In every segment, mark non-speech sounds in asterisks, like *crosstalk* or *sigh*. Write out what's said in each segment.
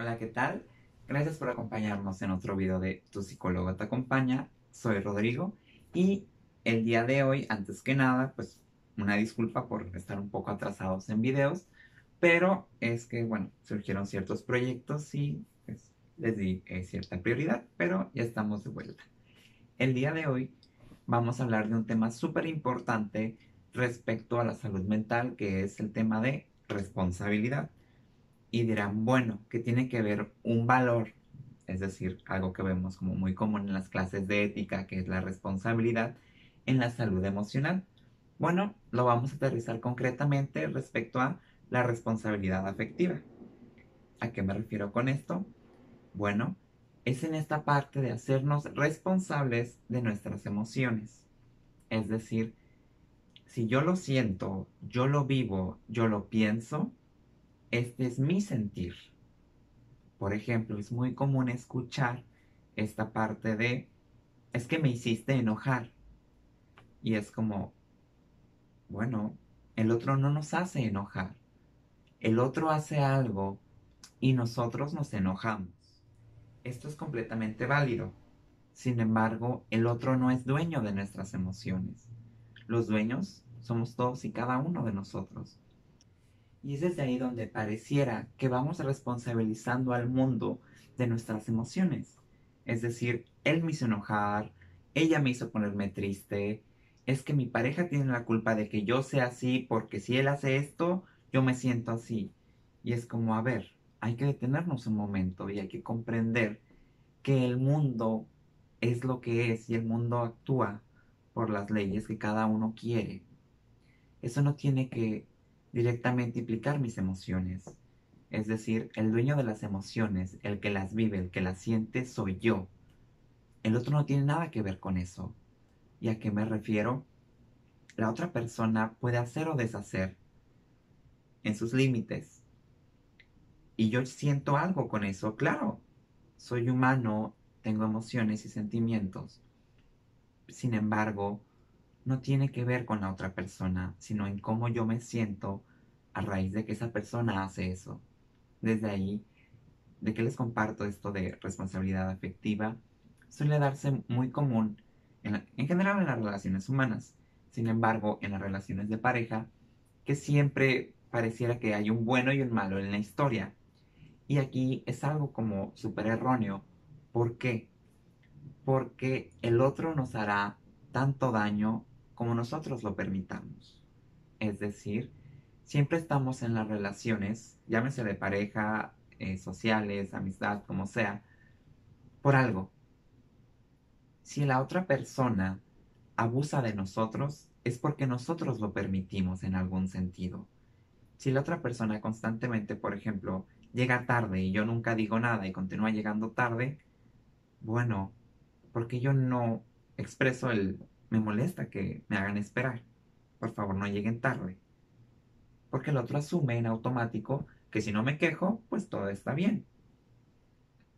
Hola, ¿qué tal? Gracias por acompañarnos en otro video de Tu psicólogo te acompaña. Soy Rodrigo y el día de hoy, antes que nada, pues una disculpa por estar un poco atrasados en videos, pero es que, bueno, surgieron ciertos proyectos y pues, les di eh, cierta prioridad, pero ya estamos de vuelta. El día de hoy vamos a hablar de un tema súper importante respecto a la salud mental, que es el tema de responsabilidad y dirán, bueno, que tiene que ver un valor, es decir, algo que vemos como muy común en las clases de ética, que es la responsabilidad en la salud emocional. Bueno, lo vamos a aterrizar concretamente respecto a la responsabilidad afectiva. ¿A qué me refiero con esto? Bueno, es en esta parte de hacernos responsables de nuestras emociones. Es decir, si yo lo siento, yo lo vivo, yo lo pienso, este es mi sentir. Por ejemplo, es muy común escuchar esta parte de, es que me hiciste enojar. Y es como, bueno, el otro no nos hace enojar. El otro hace algo y nosotros nos enojamos. Esto es completamente válido. Sin embargo, el otro no es dueño de nuestras emociones. Los dueños somos todos y cada uno de nosotros. Y es desde ahí donde pareciera que vamos responsabilizando al mundo de nuestras emociones. Es decir, él me hizo enojar, ella me hizo ponerme triste, es que mi pareja tiene la culpa de que yo sea así porque si él hace esto, yo me siento así. Y es como, a ver, hay que detenernos un momento y hay que comprender que el mundo es lo que es y el mundo actúa por las leyes que cada uno quiere. Eso no tiene que directamente implicar mis emociones. Es decir, el dueño de las emociones, el que las vive, el que las siente, soy yo. El otro no tiene nada que ver con eso. ¿Y a qué me refiero? La otra persona puede hacer o deshacer en sus límites. Y yo siento algo con eso, claro. Soy humano, tengo emociones y sentimientos. Sin embargo, no tiene que ver con la otra persona, sino en cómo yo me siento a raíz de que esa persona hace eso. Desde ahí, de que les comparto esto de responsabilidad afectiva, suele darse muy común en, general en las relaciones humanas. Sin embargo, en las relaciones de pareja, que siempre pareciera que hay un bueno y un malo en la historia. Y aquí es algo como súper erróneo. ¿Por qué? Porque el otro nos hará tanto daño como nosotros lo permitamos. Es decir, siempre estamos en las relaciones, llámese de pareja, eh, sociales, amistad, como sea, por algo. Si la otra persona abusa de nosotros, es porque nosotros lo permitimos en algún sentido. Si la otra persona constantemente, por ejemplo, llega tarde y yo nunca digo nada y continúa llegando tarde, bueno, porque yo no expreso el me molesta que me hagan esperar. Por favor, no lleguen tarde. Porque el otro asume en automático que si no me quejo, pues todo está bien.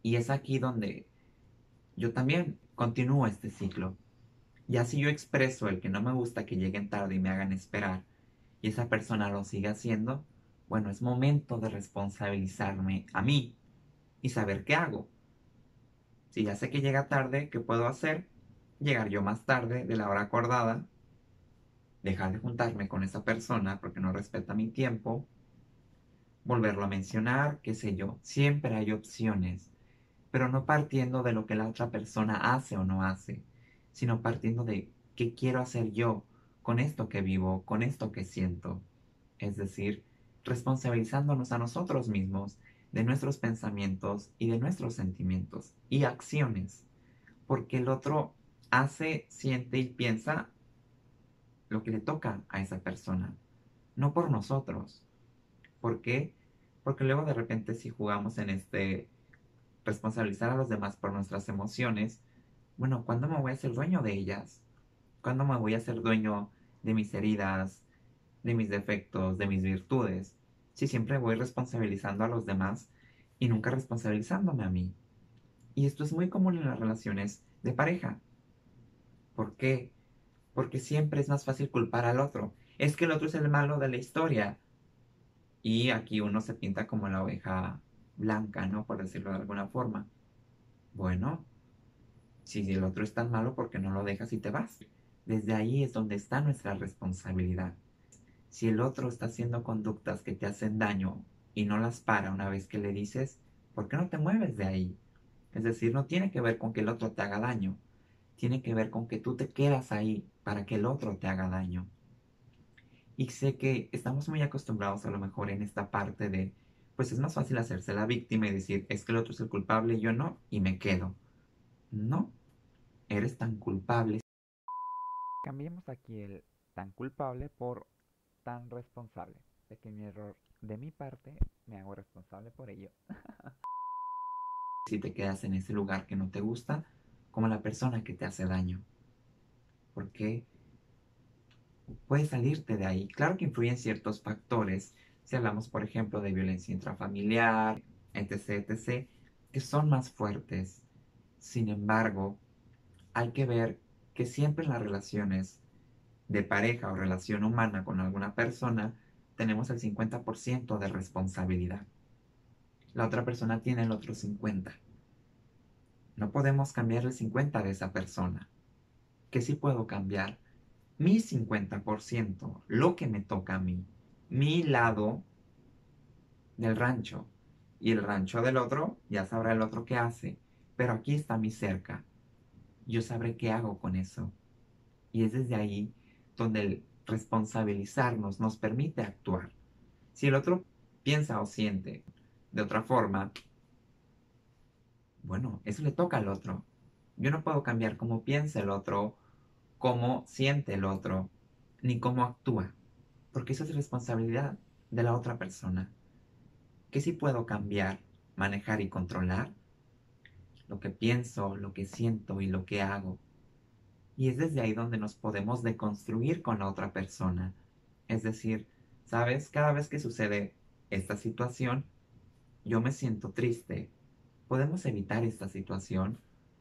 Y es aquí donde yo también continúo este ciclo. Y así yo expreso el que no me gusta que lleguen tarde y me hagan esperar, y esa persona lo sigue haciendo, bueno, es momento de responsabilizarme a mí y saber qué hago. Si ya sé que llega tarde, ¿qué puedo hacer? Llegar yo más tarde de la hora acordada, dejar de juntarme con esa persona porque no respeta mi tiempo, volverlo a mencionar, qué sé yo. Siempre hay opciones, pero no partiendo de lo que la otra persona hace o no hace, sino partiendo de qué quiero hacer yo con esto que vivo, con esto que siento. Es decir, responsabilizándonos a nosotros mismos de nuestros pensamientos y de nuestros sentimientos y acciones, porque el otro hace, siente y piensa lo que le toca a esa persona, no por nosotros. ¿Por qué? Porque luego de repente si jugamos en este responsabilizar a los demás por nuestras emociones, bueno, ¿cuándo me voy a ser dueño de ellas? ¿Cuándo me voy a ser dueño de mis heridas, de mis defectos, de mis virtudes? Si siempre voy responsabilizando a los demás y nunca responsabilizándome a mí. Y esto es muy común en las relaciones de pareja. ¿Por qué? Porque siempre es más fácil culpar al otro. Es que el otro es el malo de la historia. Y aquí uno se pinta como la oveja blanca, ¿no? Por decirlo de alguna forma. Bueno, si el otro es tan malo, ¿por qué no lo dejas y te vas? Desde ahí es donde está nuestra responsabilidad. Si el otro está haciendo conductas que te hacen daño y no las para una vez que le dices, ¿por qué no te mueves de ahí? Es decir, no tiene que ver con que el otro te haga daño, tiene que ver con que tú te quedas ahí para que el otro te haga daño. Y sé que estamos muy acostumbrados a lo mejor en esta parte de, pues es más fácil hacerse la víctima y decir, es que el otro es el culpable yo no, y me quedo. No, eres tan culpable. Cambiemos aquí el tan culpable por tan responsable. De que mi error de mi parte me hago responsable por ello. *laughs* si te quedas en ese lugar que no te gusta, como la persona que te hace daño. Porque puedes salirte de ahí. Claro que influyen ciertos factores. Si hablamos, por ejemplo, de violencia intrafamiliar, etc., etc., que son más fuertes. Sin embargo, hay que ver que siempre en las relaciones de pareja o relación humana con alguna persona tenemos el 50% de responsabilidad. La otra persona tiene el otro 50%. No podemos cambiar el 50% de esa persona. Que sí puedo cambiar mi 50%, lo que me toca a mí, mi lado del rancho. Y el rancho del otro, ya sabrá el otro qué hace. Pero aquí está mi cerca yo sabré qué hago con eso. Y es desde ahí donde el responsabilizarnos nos permite actuar. Si el otro piensa o siente de otra forma, bueno, eso le toca al otro. Yo no puedo cambiar cómo piensa el otro, cómo siente el otro, ni cómo actúa, porque eso es responsabilidad de la otra persona. ¿Qué sí puedo cambiar, manejar y controlar? lo que pienso, lo que siento y lo que hago. Y es desde ahí donde nos podemos deconstruir con la otra persona. Es decir, sabes, cada vez que sucede esta situación, yo me siento triste. Podemos evitar esta situación,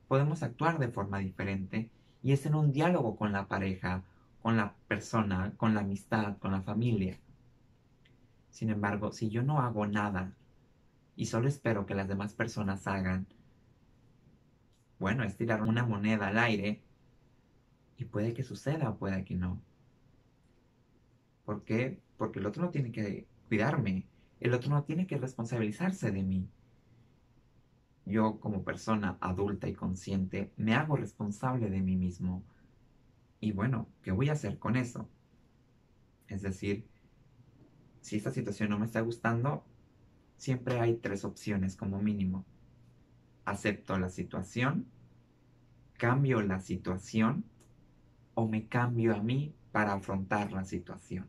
podemos actuar de forma diferente y es en un diálogo con la pareja, con la persona, con la amistad, con la familia. Sin embargo, si yo no hago nada y solo espero que las demás personas hagan, bueno, es tirar una moneda al aire y puede que suceda o puede que no. ¿Por qué? Porque el otro no tiene que cuidarme, el otro no tiene que responsabilizarse de mí. Yo como persona adulta y consciente me hago responsable de mí mismo. Y bueno, ¿qué voy a hacer con eso? Es decir, si esta situación no me está gustando, siempre hay tres opciones como mínimo acepto la situación, cambio la situación o me cambio a mí para afrontar la situación.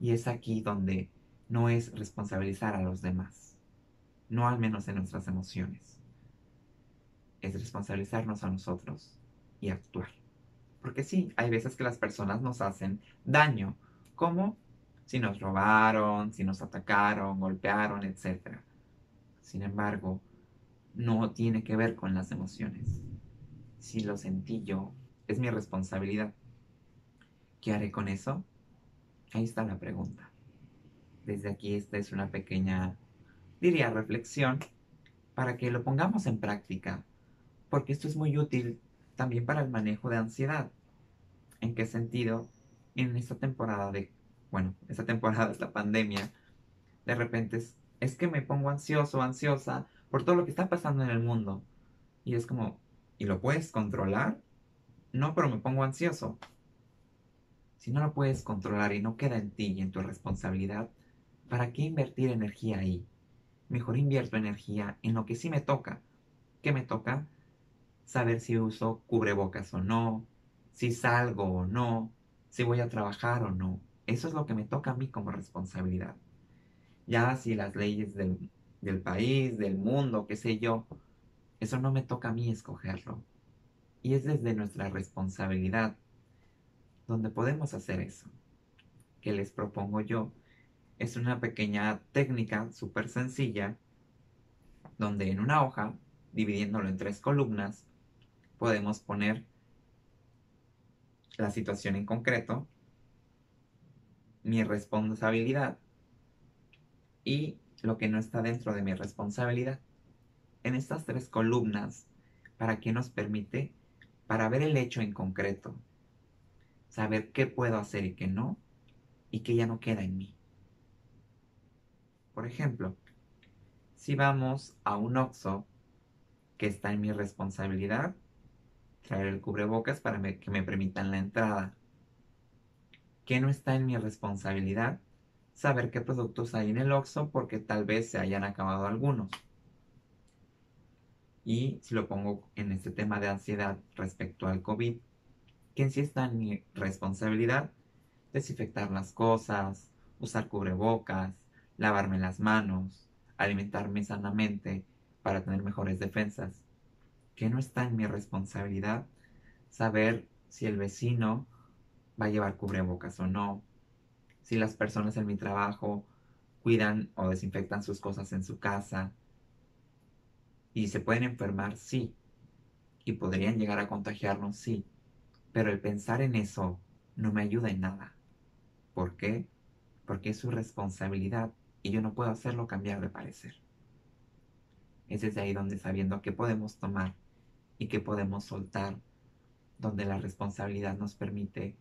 Y es aquí donde no es responsabilizar a los demás, no al menos en nuestras emociones. Es responsabilizarnos a nosotros y actuar. Porque sí, hay veces que las personas nos hacen daño, como si nos robaron, si nos atacaron, golpearon, etc. Sin embargo, no tiene que ver con las emociones. Si lo sentí yo, es mi responsabilidad. ¿Qué haré con eso? Ahí está la pregunta. Desde aquí esta es una pequeña, diría, reflexión para que lo pongamos en práctica, porque esto es muy útil también para el manejo de ansiedad. ¿En qué sentido? En esta temporada de, bueno, esta temporada *laughs* es la pandemia, de repente es, es que me pongo ansioso, ansiosa, por todo lo que está pasando en el mundo. Y es como, ¿y lo puedes controlar? No, pero me pongo ansioso. Si no lo puedes controlar y no queda en ti y en tu responsabilidad, ¿para qué invertir energía ahí? Mejor invierto energía en lo que sí me toca. ¿Qué me toca? Saber si uso cubrebocas o no, si salgo o no, si voy a trabajar o no. Eso es lo que me toca a mí como responsabilidad. Ya si las leyes del del país, del mundo, qué sé yo. Eso no me toca a mí escogerlo. Y es desde nuestra responsabilidad donde podemos hacer eso. Que les propongo yo es una pequeña técnica súper sencilla donde en una hoja, dividiéndolo en tres columnas, podemos poner la situación en concreto, mi responsabilidad y lo que no está dentro de mi responsabilidad. En estas tres columnas, ¿para qué nos permite? Para ver el hecho en concreto, saber qué puedo hacer y qué no, y qué ya no queda en mí. Por ejemplo, si vamos a un OXO que está en mi responsabilidad, traer el cubrebocas para que me permitan la entrada. ¿Qué no está en mi responsabilidad? Saber qué productos hay en el OXO porque tal vez se hayan acabado algunos. Y si lo pongo en este tema de ansiedad respecto al COVID, ¿qué sí está en mi responsabilidad? Desinfectar las cosas, usar cubrebocas, lavarme las manos, alimentarme sanamente para tener mejores defensas que no está en mi responsabilidad saber si el vecino va a llevar cubrebocas o no, si las personas en mi trabajo cuidan o desinfectan sus cosas en su casa. Y se pueden enfermar, sí. Y podrían llegar a contagiarnos, sí. Pero el pensar en eso no me ayuda en nada. ¿Por qué? Porque es su responsabilidad y yo no puedo hacerlo cambiar de parecer. Es desde ahí donde sabiendo que podemos tomar y que podemos soltar, donde la responsabilidad nos permite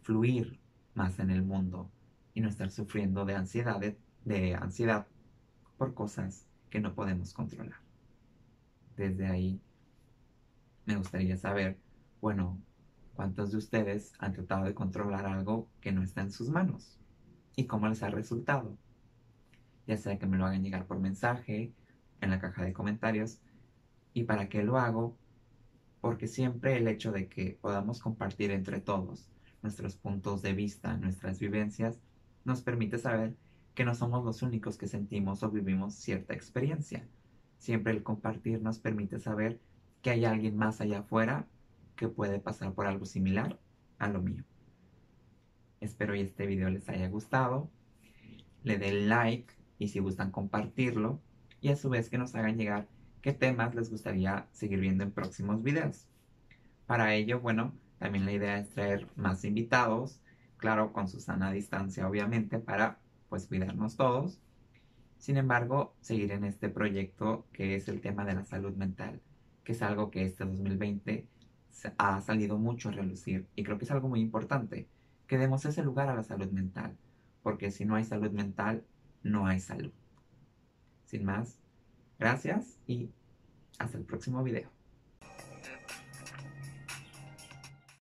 fluir más en el mundo y no estar sufriendo de ansiedad, de, ansiedad por cosas que no podemos controlar. Desde ahí me gustaría saber, bueno, ¿cuántos de ustedes han tratado de controlar algo que no está en sus manos? ¿Y cómo les ha resultado? Ya sea que me lo hagan llegar por mensaje, en la caja de comentarios, ¿Y para qué lo hago? Porque siempre el hecho de que podamos compartir entre todos nuestros puntos de vista, nuestras vivencias, nos permite saber que no somos los únicos que sentimos o vivimos cierta experiencia. Siempre el compartir nos permite saber que hay alguien más allá afuera que puede pasar por algo similar a lo mío. Espero que este video les haya gustado. Le den like y si gustan compartirlo y a su vez que nos hagan llegar qué temas les gustaría seguir viendo en próximos videos. Para ello, bueno, también la idea es traer más invitados, claro, con su sana distancia, obviamente, para pues cuidarnos todos. Sin embargo, seguir en este proyecto que es el tema de la salud mental, que es algo que este 2020 ha salido mucho a relucir y creo que es algo muy importante, que demos ese lugar a la salud mental, porque si no hay salud mental, no hay salud. Sin más, Gracias y hasta el próximo video.